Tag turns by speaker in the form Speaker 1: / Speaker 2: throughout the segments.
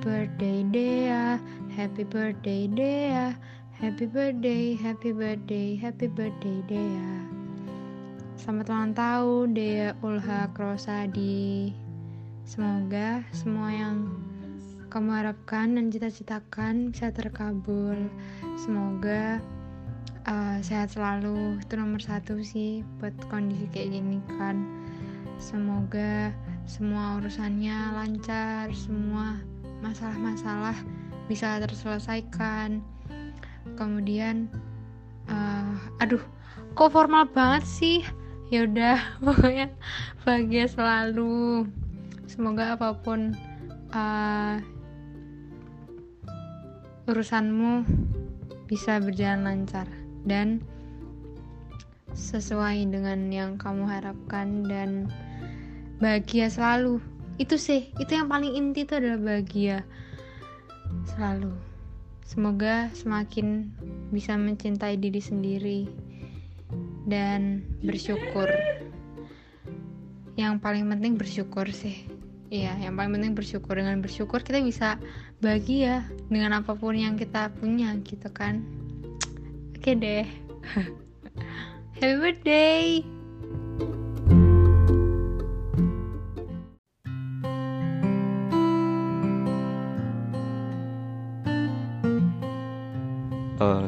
Speaker 1: birthday Dea, happy birthday Dea, happy birthday, happy birthday, happy birthday Dea. Selamat ulang tahun Dea Ulha Krosadi. Semoga semua yang kamu harapkan dan cita-citakan bisa terkabul. Semoga uh, sehat selalu itu nomor satu sih buat kondisi kayak gini kan. Semoga semua urusannya lancar, semua masalah-masalah bisa terselesaikan. Kemudian, uh, aduh, kok formal banget sih? Ya udah, pokoknya bahagia selalu. Semoga apa pun uh, urusanmu bisa berjalan lancar dan sesuai dengan yang kamu harapkan dan bahagia selalu itu sih itu yang paling inti itu adalah bahagia. Selalu. Semoga semakin bisa mencintai diri sendiri dan bersyukur. Yang paling penting bersyukur sih. Iya yang paling penting bersyukur. Dengan bersyukur kita bisa bahagia dengan apa pun yang kita punya gitu kan. Oke deh. Happy birthday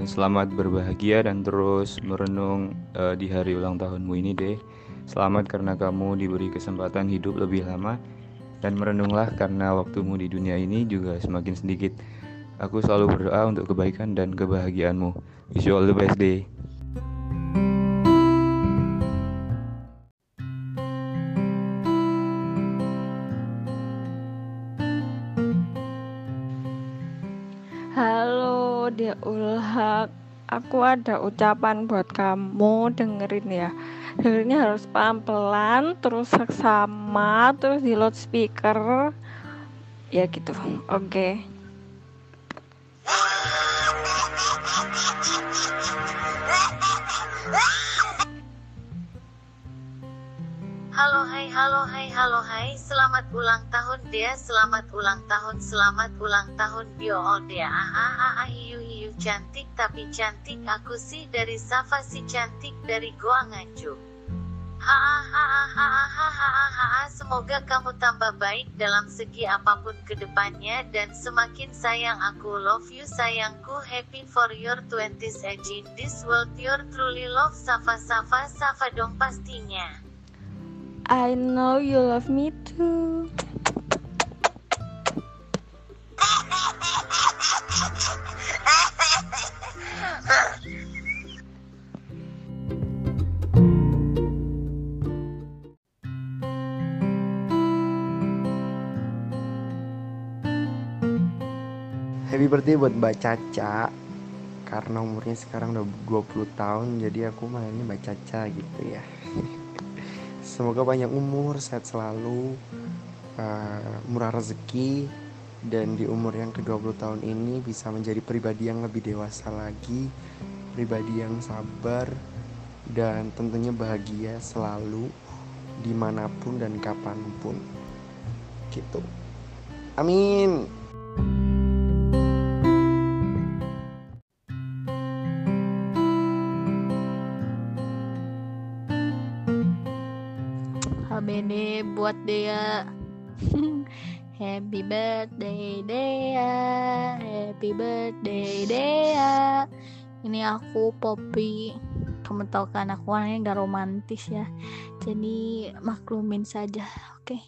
Speaker 2: Uh, selamat berbahagia dan terus merenung uh, di hari ulang tahunmu ini deh. Selamat karena kamu diberi kesempatan hidup lebih lama dan merenunglah karena waktumu di dunia ini juga semakin sedikit. Aku selalu berdoa untuk kebaikan dan kebahagiaanmu. Wish you all the best day.
Speaker 3: Aku ada ucapan buat kamu dengerin ya. Dengerinnya harus pelan-pelan terus seksama terus di loudspeaker. Ya gitu. Oke. okay.
Speaker 4: Halo hai halo hai. Selamat ulang tahun dia. Selamat ulang tahun Selamat ulang tahun Bio oh dia. Ah ah ah hiu hiu cantik tapi cantik Aku sih dari Safa si cantik dari Goa Nganjuk Hahaha, semoga kamu tambah baik dalam segi apa pun ke depannya dan semakin sayang aku. Love you sayangku. Happy for your 20s age in this world your truly love. Safa Safa Safa dong pastinya.
Speaker 3: I know you love me too.
Speaker 5: Happy birthday buat Mbak Caca Karena umurnya sekarang udah 20 tahun Jadi aku mainnya Mbak Caca gitu ya Semoga panjang umur, sehat selalu, uh, murah rezeki, dan di umur yang ke-20 tahun ini bisa menjadi pribadi yang lebih dewasa lagi, pribadi yang sabar, dan tentunya bahagia selalu di mana pun dan kapan pun. Gitu. Amin.
Speaker 1: Buat dia. Happy birthday Dea. Happy birthday Dea. Ini aku Poppy. Kamu tahu kan aku orangnya gak romantis ya. Jadi maklumin saja Oke? Okay?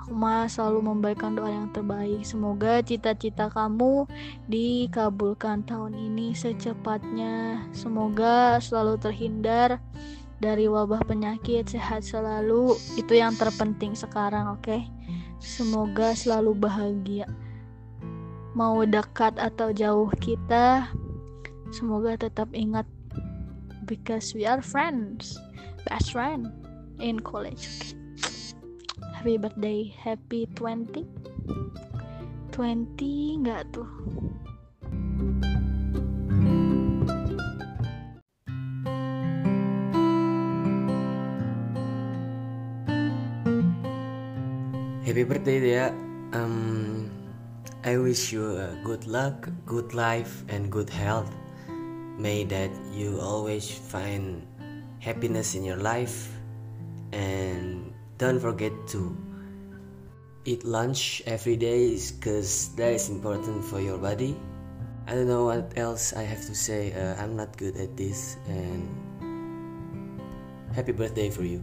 Speaker 1: Aku mah selalu memberikan doa yang terbaik. Semoga cita-cita kamu dikabulkan tahun ini secepatnya. Semoga selalu terhindar dari wabah penyakit sehat selalu. Itu yang terpenting sekarang oke? Okay? semoga selalu bahagia. Mau dekat atau jauh kita semoga tetap ingat. Because we are friends best friend in college okay? happy birthday happy 20 20 enggak tuh
Speaker 6: Happy birthday ya um, I wish you good luck, good life, and good health. May that you always find happiness in your life. And don't forget to eat lunch every day because that is important for your body. I don't know what else I have to say. Uh, I'm not good at this. And happy birthday for you.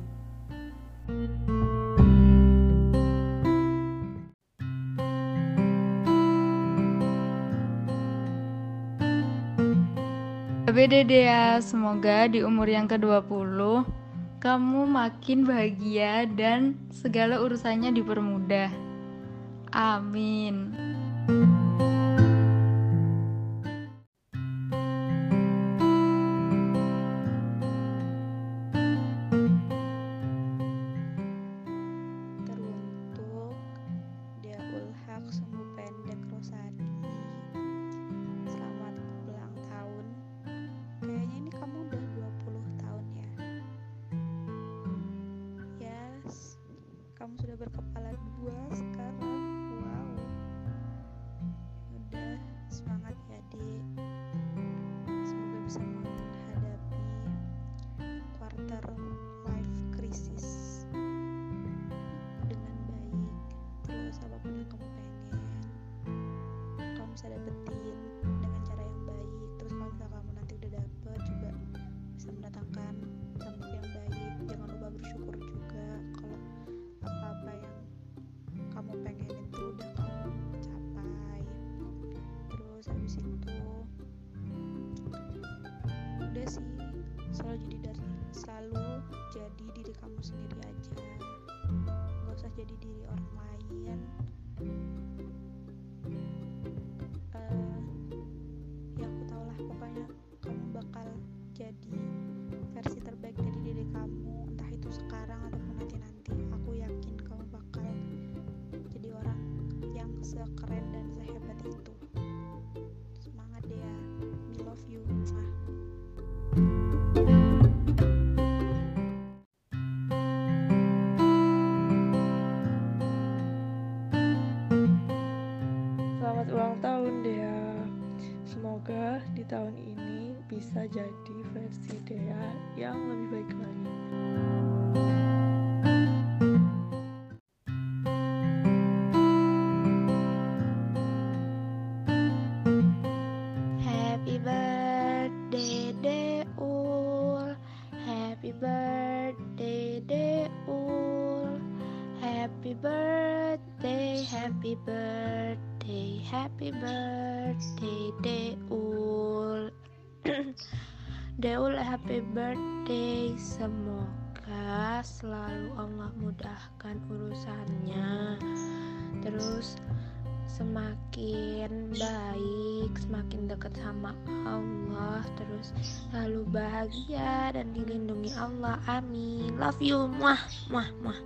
Speaker 7: Deh ya, semoga di umur yang ke-20 kamu makin bahagia dan segala urusannya dipermudah. Amin.
Speaker 8: Selamat Allah mudahkan urusannya Terus semakin baik, semakin dekat sama Allah, terus selalu bahagia dan dilindungi Allah. Amin. Love you, muah, muah, muah.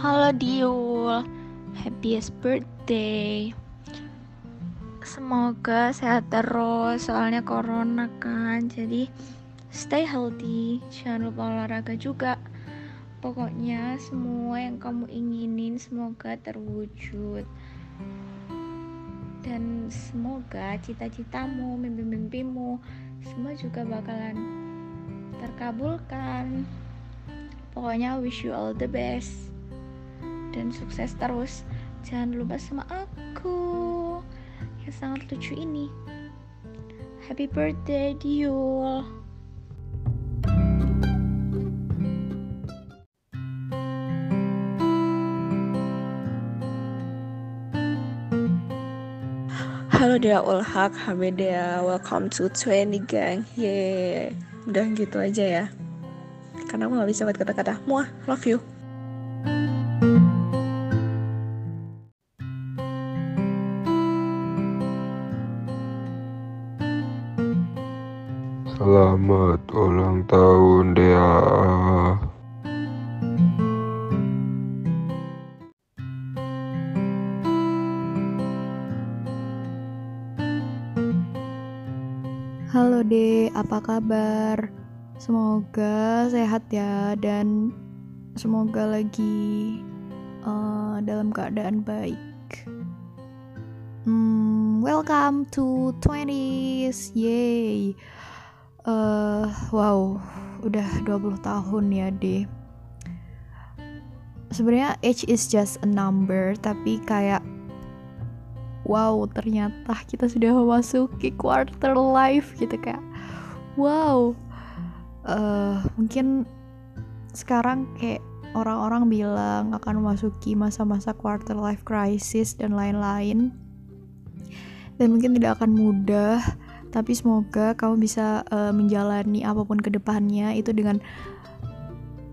Speaker 8: Halo happiest birthday. Semoga sehat terus, soalnya corona kan. Jadi stay healthy, jangan lupa olahraga juga. Pokoknya semua yang kamu inginin semoga terwujud. Dan semoga cita-citamu, mimpi-mimpimu semua juga bakalan terkabulkan. Pokoknya wish you all the best dan sukses terus. Jangan lupa sama aku sangat lucu ini. Happy birthday, Diul.
Speaker 9: Halo Dea Ulhak, Hamida, welcome to 20 gang. Yeay, udah gitu aja ya. Karena aku gak bisa buat kata-kata. Muah, love you.
Speaker 10: Kabar? Semoga sehat ya dan semoga lagi uh, dalam keadaan baik. Hmm, welcome to 20s. Yay. Uh, wow, udah 20 tahun ya, deh. Sebenarnya age is just a number, tapi kayak wow, ternyata kita sudah memasuki quarter life gitu kayak wow. Uh, mungkin sekarang kayak orang-orang bilang akan memasuki masa-masa quarter life crisis dan lain-lain dan mungkin tidak akan mudah tapi semoga kamu bisa uh, menjalani apa pun ke depannya itu dengan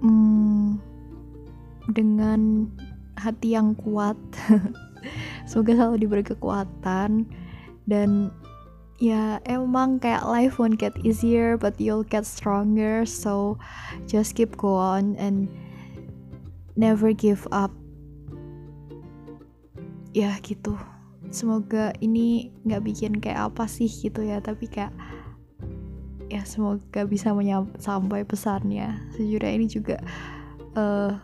Speaker 10: um, dengan hati yang kuat semoga selalu diberi kekuatan dan ya emang kayak life won't get easier but you'll get stronger. So just keep go on and never give up. Ya gitu. Semoga ini nggak bikin kayak apa sih gitu ya tapi kayak ya semoga bisa sampai pesannya sejujurnya ini juga uh,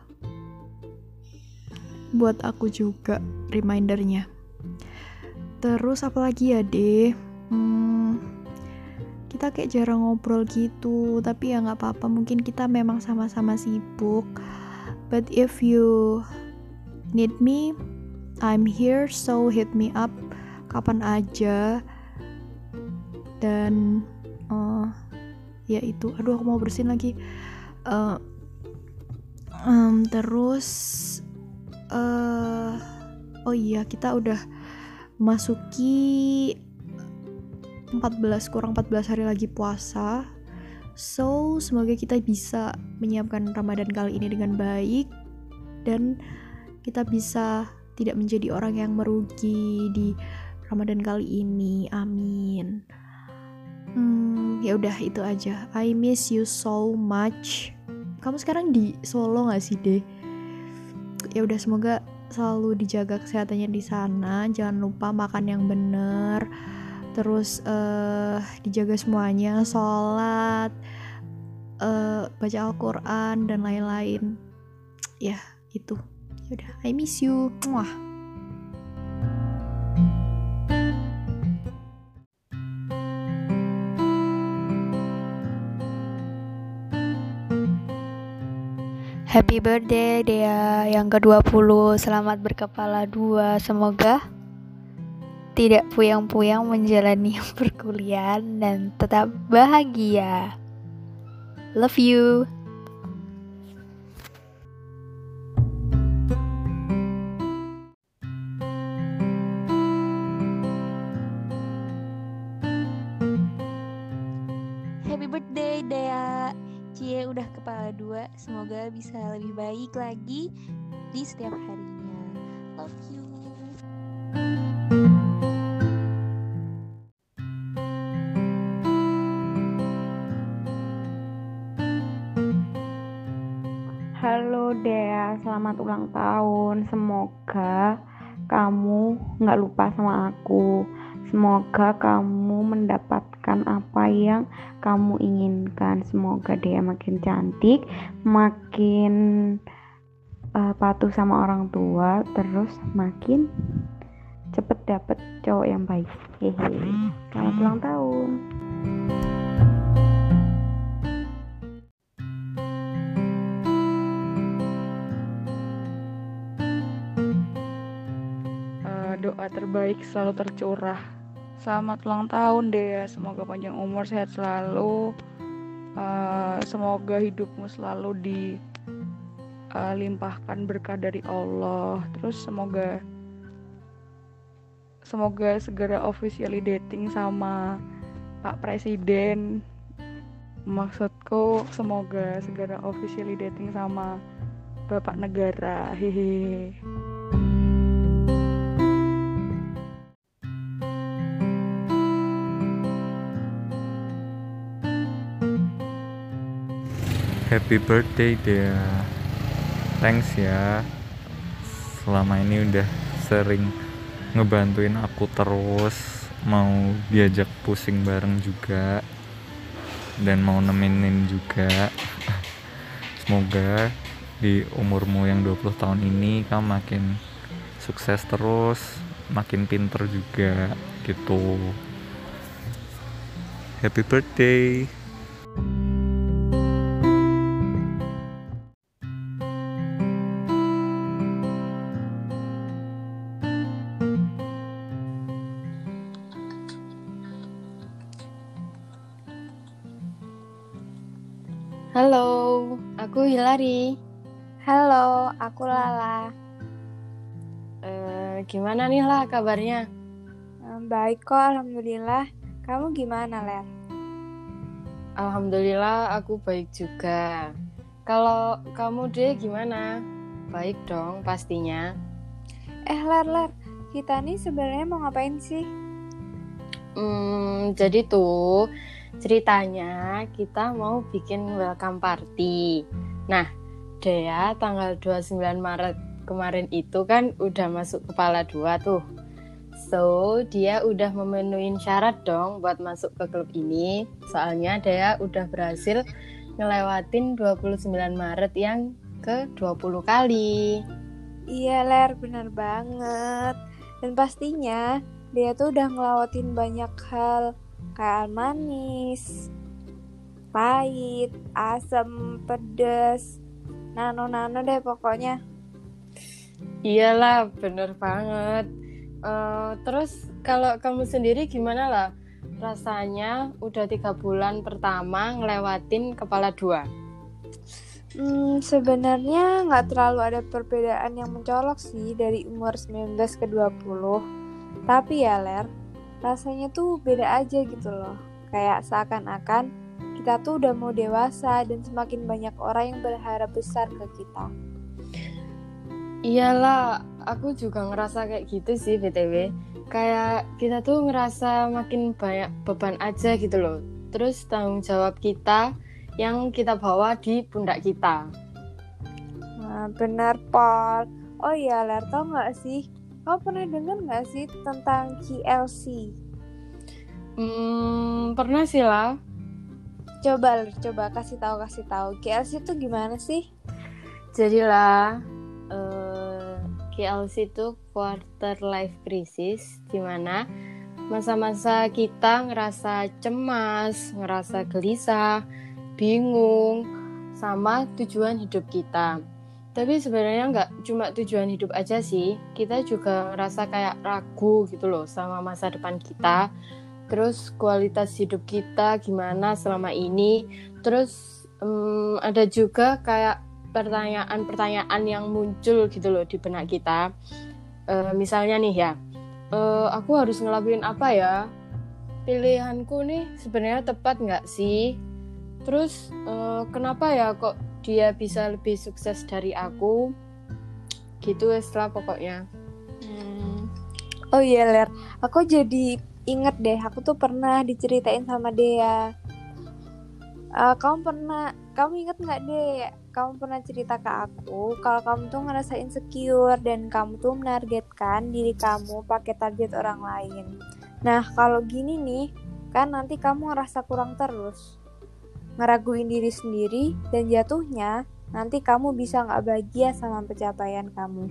Speaker 10: buat aku juga remindernya. Terus apalagi ya deh hmm, kita kayak jarang ngobrol gitu tapi ya nggak apa-apa. Mungkin kita memang sama-sama sibuk. But if you need me I'm here so hit me up kapan aja. Dan uh, ya itu. Aduh aku mau bersihin lagi. Uh, um, terus uh, oh iya kita udah masuki 14 kurang 14 hari lagi puasa. So, semoga kita bisa menyiapkan Ramadan kali ini dengan baik dan kita bisa tidak menjadi orang yang merugi di Ramadan kali ini. Amin. Hmm, ya udah itu aja. I miss you so much. Kamu sekarang di Solo gak sih, deh? Ya udah semoga selalu dijaga kesehatannya di sana. Jangan lupa makan yang bener terus uh, dijaga semuanya sholat uh, baca Al-Quran dan lain-lain. Ya itu. Yaudah I miss you. Mwah. Happy birthday Dea yang ke-20 Selamat berkepala dua Semoga tidak puyang-puyang menjalani perkuliahan dan tetap bahagia. Love you. Happy birthday Dea. Cie udah kepala dua, semoga bisa lebih baik lagi di setiap harinya. Love you.
Speaker 11: Selamat ulang tahun. Semoga kamu nggak lupa sama aku. Semoga kamu mendapatkan apa yang kamu inginkan. Semoga Dea makin cantik, makin uh, patuh sama orang tua, terus makin cepet dapet cowok yang baik. Hehe. Selamat ulang tahun.
Speaker 12: Terbaik selalu tercurah. Selamat ulang tahun deh semoga panjang umur sehat selalu. Uh, semoga hidupmu selalu dilimpahkan uh, berkah dari Allah. Terus semoga semoga segera officially dating sama Pak Presiden. Maksudku semoga segera officially dating sama Bapak Negara. Hehehe
Speaker 2: Happy birthday dia Thanks ya. Selama ini udah sering ngebantuin aku terus Mau diajak pusing bareng juga
Speaker 13: dan mau nemenin juga. Semoga di umurmu yang 20 tahun ini kamu makin sukses terus makin pinter juga gitu. Happy birthday
Speaker 14: aku
Speaker 15: Lala.
Speaker 14: Eh, gimana nih lah kabarnya?
Speaker 15: Em, Baik kok, alhamdulillah. Kamu gimana, Ler?
Speaker 14: Alhamdulillah aku baik juga. Kalau kamu deh gimana? Baik dong pastinya.
Speaker 15: Eh, Ler, Ler. Kita nih sebenarnya mau ngapain sih?
Speaker 14: Hmm, jadi tuh ceritanya kita mau bikin welcome party. Nah, Dea tanggal 29 Maret kemarin itu kan udah masuk kepala dua tuh. So, dia udah memenuhi syarat dong buat masuk ke klub ini. Soalnya Dea udah berhasil ngelewatin 29 Maret yang ke 20 kali.
Speaker 15: Iya, Ler, bener banget. Dan pastinya dia tuh udah ngelawatin banyak hal kayak manis, pahit, asem, pedes, nano-nano deh pokoknya.
Speaker 14: Iyalah, bener banget. Eh, terus kalau kamu sendiri gimana lah? Rasanya udah tiga bulan pertama ngelewatin kepala dua.
Speaker 15: Hmm, sebenarnya nggak terlalu ada perbedaan yang mencolok sih dari umur 19 ke 20. Tapi ya, Ler, rasanya tuh beda aja gitu loh. Kayak seakan-akan kita tuh udah mau dewasa dan semakin banyak orang yang berharap besar ke kita.
Speaker 14: Iyalah, aku juga ngerasa kayak gitu sih BTW. Kayak kita tuh ngerasa makin banyak beban aja gitu loh. Terus tanggung jawab kita yang kita bawa di pundak kita.
Speaker 15: Nah, benar, Paul. Oh iya, Ler, tau nggak sih? Kau pernah dengar nggak sih tentang KLC?
Speaker 14: Hmm, pernah sih lah.
Speaker 15: Coba, coba kasih tahu kasih tahu. KLC itu gimana sih?
Speaker 14: Jadilah eh, KLC itu quarter life crisis di mana masa-masa kita ngerasa cemas, ngerasa gelisah, bingung sama tujuan hidup kita. Tapi sebenarnya nggak cuma tujuan hidup aja sih, kita juga ngerasa kayak ragu gitu loh sama masa depan kita. Terus kualitas hidup kita gimana selama ini. Terus em, ada juga kayak pertanyaan-pertanyaan yang muncul gitu loh di benak kita. Eh, misalnya nih ya, eh, aku harus ngelakuin apa ya? Pilihanku nih sebenarnya tepat nggak sih? Terus eh, kenapa ya kok dia bisa lebih sukses dari aku? Gitu setelah pokoknya.
Speaker 15: Hmm. Oh iya, Ler. Aku jadi inget deh, aku tuh pernah diceritain sama Dea. Eh, kamu pernah, kamu inget nggak deh? Kamu pernah cerita ke aku kalau kamu tuh ngerasa insecure dan kamu tuh menargetkan diri kamu pakai target orang lain. Nah, kalau gini nih, kan nanti kamu ngerasa kurang terus. Ngeraguin diri sendiri dan jatuhnya nanti kamu bisa nggak bahagia sama pencapaian kamu.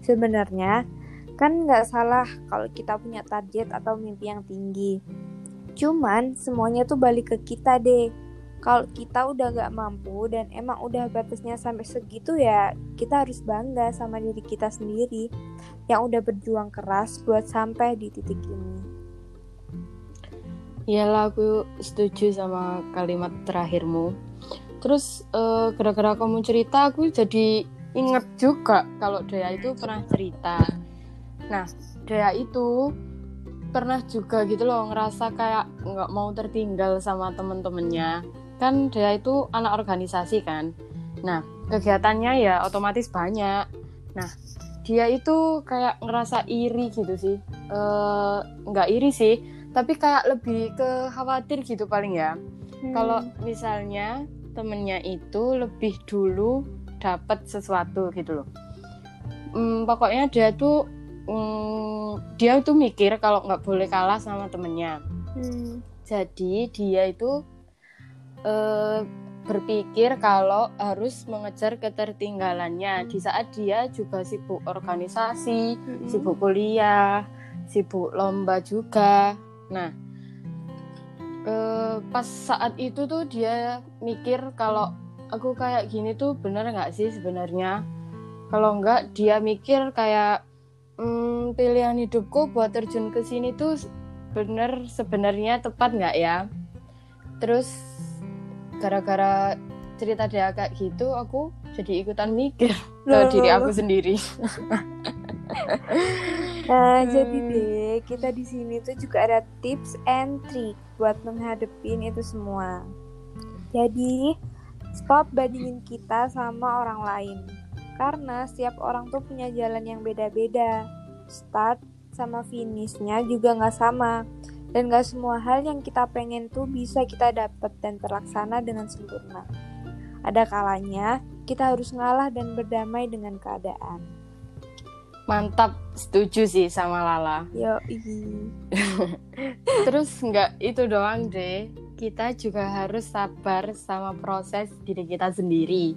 Speaker 15: Sebenarnya, kan nggak salah kalau kita punya target atau mimpi yang tinggi. Cuman semuanya tuh balik ke kita deh. Kalau kita udah gak mampu dan emang udah batasnya sampai segitu ya kita harus bangga sama diri kita sendiri yang udah berjuang keras buat sampai di titik ini.
Speaker 14: Iyalah aku setuju sama kalimat terakhirmu. Terus eh, gara-gara kamu cerita aku jadi inget juga kalau Dea itu pernah cerita. Nah, Dea itu pernah juga gitu loh ngerasa kayak nggak mau tertinggal sama temen-temennya. Kan Dea itu anak organisasi kan. Nah, kegiatannya ya otomatis banyak. Nah, dia itu kayak ngerasa iri gitu sih. Eh, nggak iri sih, tapi kayak lebih ke khawatir gitu paling ya. Kalau misalnya temennya itu lebih dulu dapat sesuatu gitu loh. Hmm, pokoknya dia tuh hmm, dia tuh mikir kalau nggak boleh kalah sama temennya.
Speaker 15: Hmm.
Speaker 14: Jadi dia itu eh, berpikir kalau harus mengejar ketertinggalannya di saat dia juga sibuk organisasi,
Speaker 15: Mm-mm.
Speaker 14: sibuk kuliah, sibuk lomba juga. Nah, eh, pas saat itu tuh dia mikir kalau aku kayak gini tuh bener nggak sih sebenarnya? Kalau nggak dia mikir kayak "Hmm, pilihan hidupku buat terjun ke sini tuh bener sebenarnya tepat nggak ya? Terus gara-gara cerita dia kayak gitu aku jadi ikutan mikir ke diri aku sendiri.
Speaker 15: Nah, jadi
Speaker 14: Hmm.
Speaker 15: deh, kita di sini tuh juga ada tips and trick buat menghadepin itu semua. Jadi, stop bandingin kita sama orang lain. Karena setiap orang tuh punya jalan yang beda-beda. Start sama finishnya juga nggak sama. Dan gak semua hal yang kita pengen tuh bisa kita dapet dan terlaksana dengan sempurna. Ada kalanya kita harus ngalah dan berdamai dengan keadaan.
Speaker 14: Mantap, setuju sih sama Lala.
Speaker 15: Yo,
Speaker 14: Terus nggak itu doang deh, kita juga harus sabar sama proses diri kita sendiri.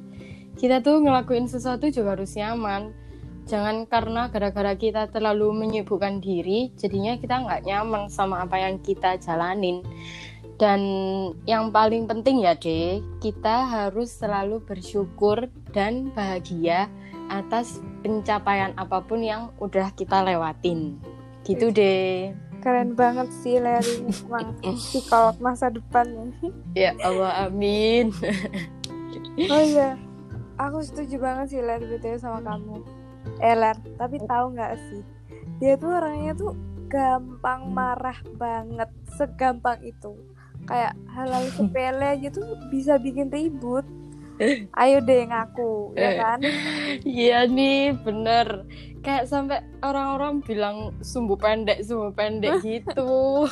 Speaker 14: Kita tuh ngelakuin sesuatu juga harus nyaman. Jangan karena gara-gara kita terlalu menyibukkan diri, jadinya kita nggak nyaman sama apa yang kita jalanin. Dan yang paling penting ya deh, kita harus selalu bersyukur dan bahagia atas pencapaian apa pun yang udah kita lewatin. Gitu deh.
Speaker 15: Keren banget sih Larry Emang psikolog masa depan
Speaker 14: Ya Allah, amin.
Speaker 15: Oh iya Aku setuju banget sih Ler BTW sama kamu. Eh Ler Tapi tahu nggak sih? Dia tuh orangnya tuh Gampang marah banget Segampang itu. Kayak hal-hal sepele aja tuh Bisa bikin ribut. Ayo deh ngaku Ya kan?
Speaker 14: Iya nih, bener. Kayak sampai orang-orang bilang sumbu pendek, sumbu pendek gitu.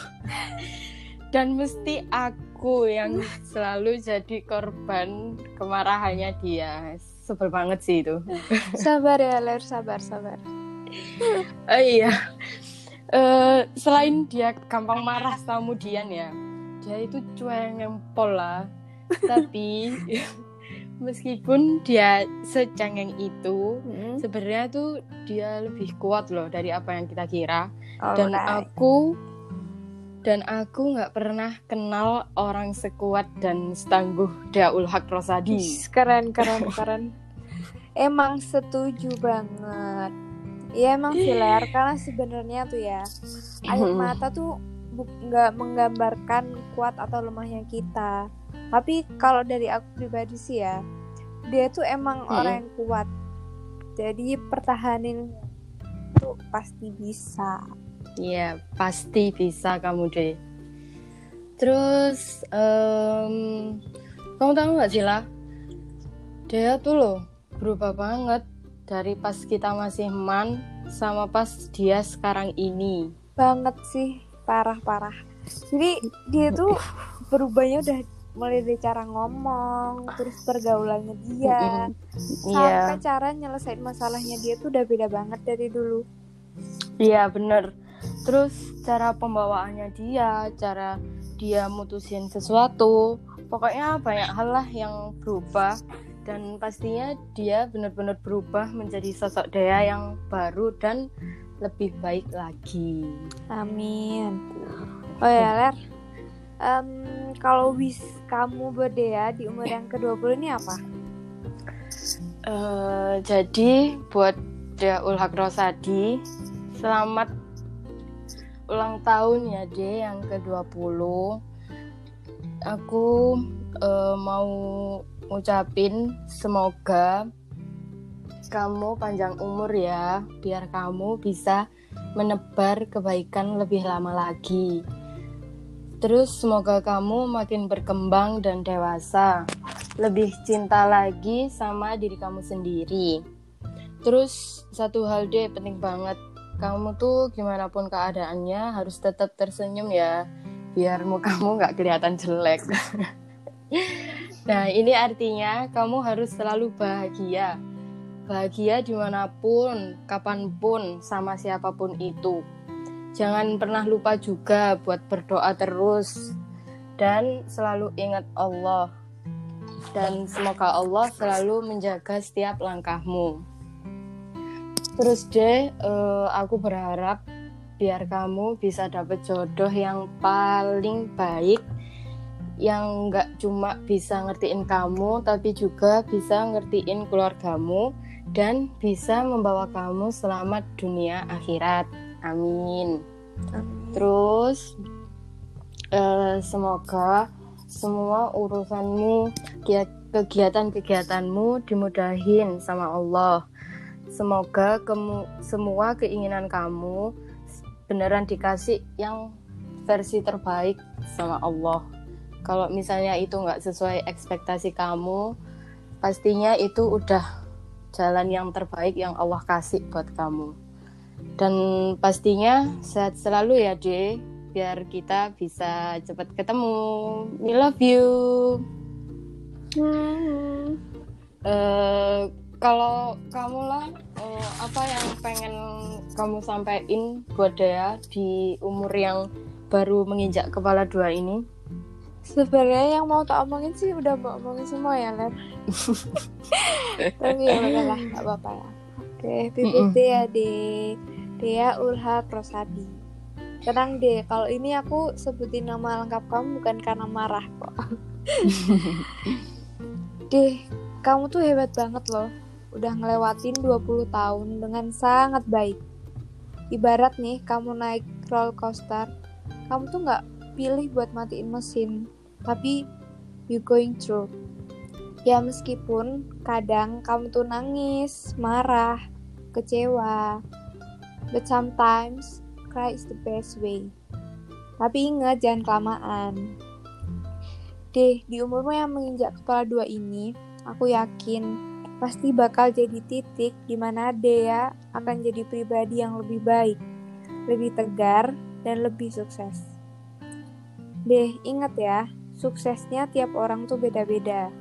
Speaker 14: Dan mesti aku yang selalu jadi korban kemarahannya dia. Sebel banget sih itu.
Speaker 15: Sabar ya Ler Sabar sabar
Speaker 14: Oh iya. Eh, selain dia gampang marah sama Dian ya, dia itu cuek ngempol lah. Tapi meskipun dia secengeng itu,
Speaker 15: Hmm.
Speaker 14: sebenarnya tuh dia lebih kuat loh dari apa yang kita kira. Dan
Speaker 15: Alright.
Speaker 14: aku dan aku nggak pernah kenal orang sekuat dan setangguh Daul Haq Rosadi.
Speaker 15: Keren keren keren. Emang setuju banget. Iya emang sih Ler Karena sebenarnya tuh ya Air mata tuh nggak menggambarkan kuat atau lemahnya kita. Tapi kalau dari aku pribadi sih ya Dia tuh emang
Speaker 14: Mm-mm.
Speaker 15: orang yang kuat. Jadi pertahanin tuh pasti bisa
Speaker 14: Iya, pasti bisa kamu deh. Terus, em, kamu tahu nggak sih lah, dia tuh loh berubah banget dari pas kita masih man sama pas dia sekarang ini.
Speaker 15: Banget sih Parah-parah Jadi dia tuh berubahnya udah mulai dari cara ngomong Terus pergaulannya dia
Speaker 14: Mm-mm.
Speaker 15: sampai
Speaker 14: Iya,
Speaker 15: cara nyelesain masalahnya dia tuh udah beda banget dari dulu.
Speaker 14: iya bener. Terus cara pembawaannya dia, cara dia mutusin sesuatu, pokoknya banyak hal lah yang berubah dan pastinya dia benar-benar berubah menjadi sosok Dea yang baru dan lebih baik lagi.
Speaker 15: Amin. Oh ya Ler, Em, kalau wish kamu berdea di umur yang ke-20 ini apa?
Speaker 14: Eh, jadi buat Daul Haq Rosadi, selamat ulang tahun ya De yang ke-20. Aku eh, mau ngucapin semoga kamu panjang umur ya, biar kamu bisa menebar kebaikan lebih lama lagi. Terus semoga kamu makin berkembang dan dewasa, lebih cinta lagi sama diri kamu sendiri. Terus satu hal deh penting banget, kamu tuh gimana pun keadaannya harus tetap tersenyum ya, biar mukamu nggak kelihatan jelek. nah ini artinya kamu harus selalu bahagia, bahagia di mana pun, kapan pun, sama siapa pun itu. Jangan pernah lupa juga buat berdoa terus. dan selalu ingat Allah dan semoga Allah selalu menjaga setiap langkahmu terus deh eh, aku berharap biar kamu bisa dapet jodoh yang paling baik yang nggak cuma bisa ngertiin kamu tapi juga bisa ngertiin keluargamu dan bisa membawa kamu selamat dunia akhirat. Amin. Terus eh, semoga semua urusanmu kegiatan-kegiatanmu dimudahin sama Allah semoga kemu, semua keinginan kamu beneran dikasih yang versi terbaik sama Allah. Kalau misalnya itu nggak sesuai ekspektasi kamu pastinya itu udah jalan yang terbaik yang Allah kasih buat kamu. Dan pastinya sehat selalu ya D biar kita bisa cepat ketemu. We love you. Hmm. uh, kalau kamu lah uh, apa yang pengen kamu sampaikan buat Dea di umur yang baru menginjak kepala dua ini
Speaker 15: Sebenarnya yang mau tak omongin sih udah mau omongin semua ya, Len. Tapi ya udahlah, nggak apa-apa ya. Oke, birthday ya, De. Dea Ulha Prosadi. Tenang deh, kalau ini aku sebutin nama lengkap kamu bukan karena marah kok. deh, kamu tuh hebat banget loh. Udah ngelewatin 20 tahun dengan sangat baik. Ibarat nih, kamu naik roller coaster, kamu tuh nggak pilih buat matiin mesin, tapi you going through. Ya meskipun kadang kamu tuh nangis, marah, kecewa, but sometimes cry is the best way. Tapi ingat jangan kelamaan. Deh, di umurmu yang menginjak kepala dua ini, aku yakin pasti bakal jadi titik di mana Dea akan jadi pribadi yang lebih baik, lebih tegar, dan lebih sukses. Deh, ingat ya, suksesnya tiap orang tuh beda-beda.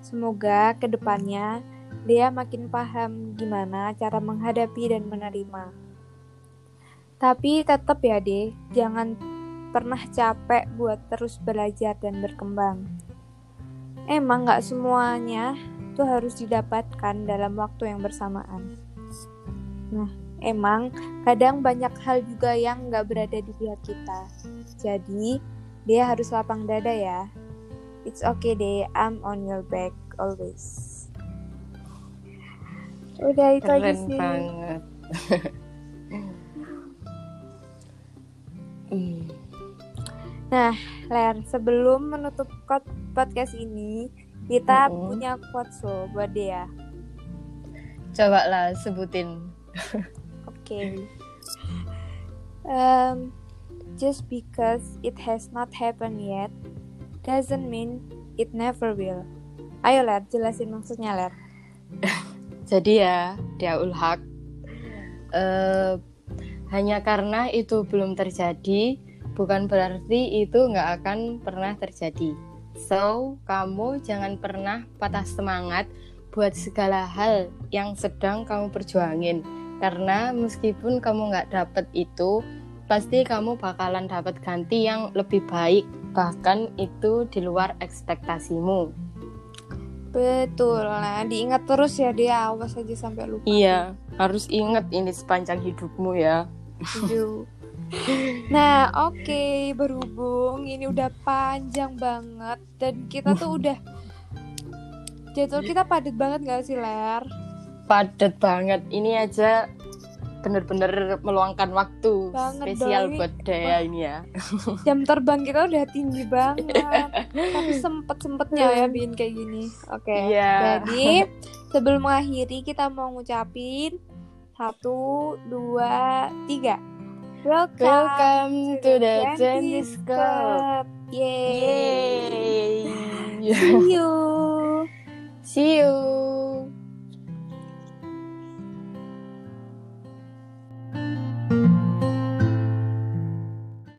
Speaker 15: Semoga ke depannya dia makin paham gimana cara menghadapi dan menerima. Tapi tetap ya deh, jangan pernah capek buat terus belajar dan berkembang. Emang gak semuanya tuh harus didapatkan dalam waktu yang bersamaan. Nah, emang kadang banyak hal juga yang gak berada di pihak kita. Jadi, dia harus lapang dada ya. It's okay deh, I'm on your back always. Udah itu
Speaker 14: Keren
Speaker 15: aja sih.
Speaker 14: banget.
Speaker 15: Nah, Ler, sebelum menutup podcast ini, kita
Speaker 14: Mm-mm.
Speaker 15: punya quotes loh buat dia.
Speaker 14: Coba lah sebutin.
Speaker 15: Oke. Um, just because it has not happened yet, doesn't mean it never will. Ayo Ler, jelasin maksudnya Ler.
Speaker 14: Jadi ya, dia ulhak. eh, hanya karena itu belum terjadi, bukan berarti itu nggak akan pernah terjadi. So, kamu jangan pernah patah semangat buat segala hal yang sedang kamu perjuangin. Karena meskipun kamu nggak dapet itu, pasti kamu bakalan dapat ganti yang lebih baik. Bahkan itu di luar ekspektasimu.
Speaker 15: Betul. Nah, diingat terus ya dia, awas aja sampai lupa.
Speaker 14: Iya, harus ingat ini sepanjang hidupmu ya.
Speaker 15: Nah, oke, berhubung ini udah panjang banget dan kita tuh udah jadwal kita padat banget gak sih, Ler?
Speaker 14: Padat banget. Ini aja bener-bener meluangkan waktu
Speaker 15: Banget
Speaker 14: spesial
Speaker 15: dong,
Speaker 14: buat Dea ini ya.
Speaker 15: Jam terbang kita udah tinggi banget. Tapi sempet-sempetnya ya bikin kayak gini. Oke.
Speaker 14: Iya.
Speaker 15: Jadi, sebelum mengakhiri kita mau ngucapin satu, dua, tiga. Welcome,
Speaker 14: Welcome to the Chinese Club.
Speaker 15: Yay. Yay.
Speaker 14: See you.
Speaker 15: See you.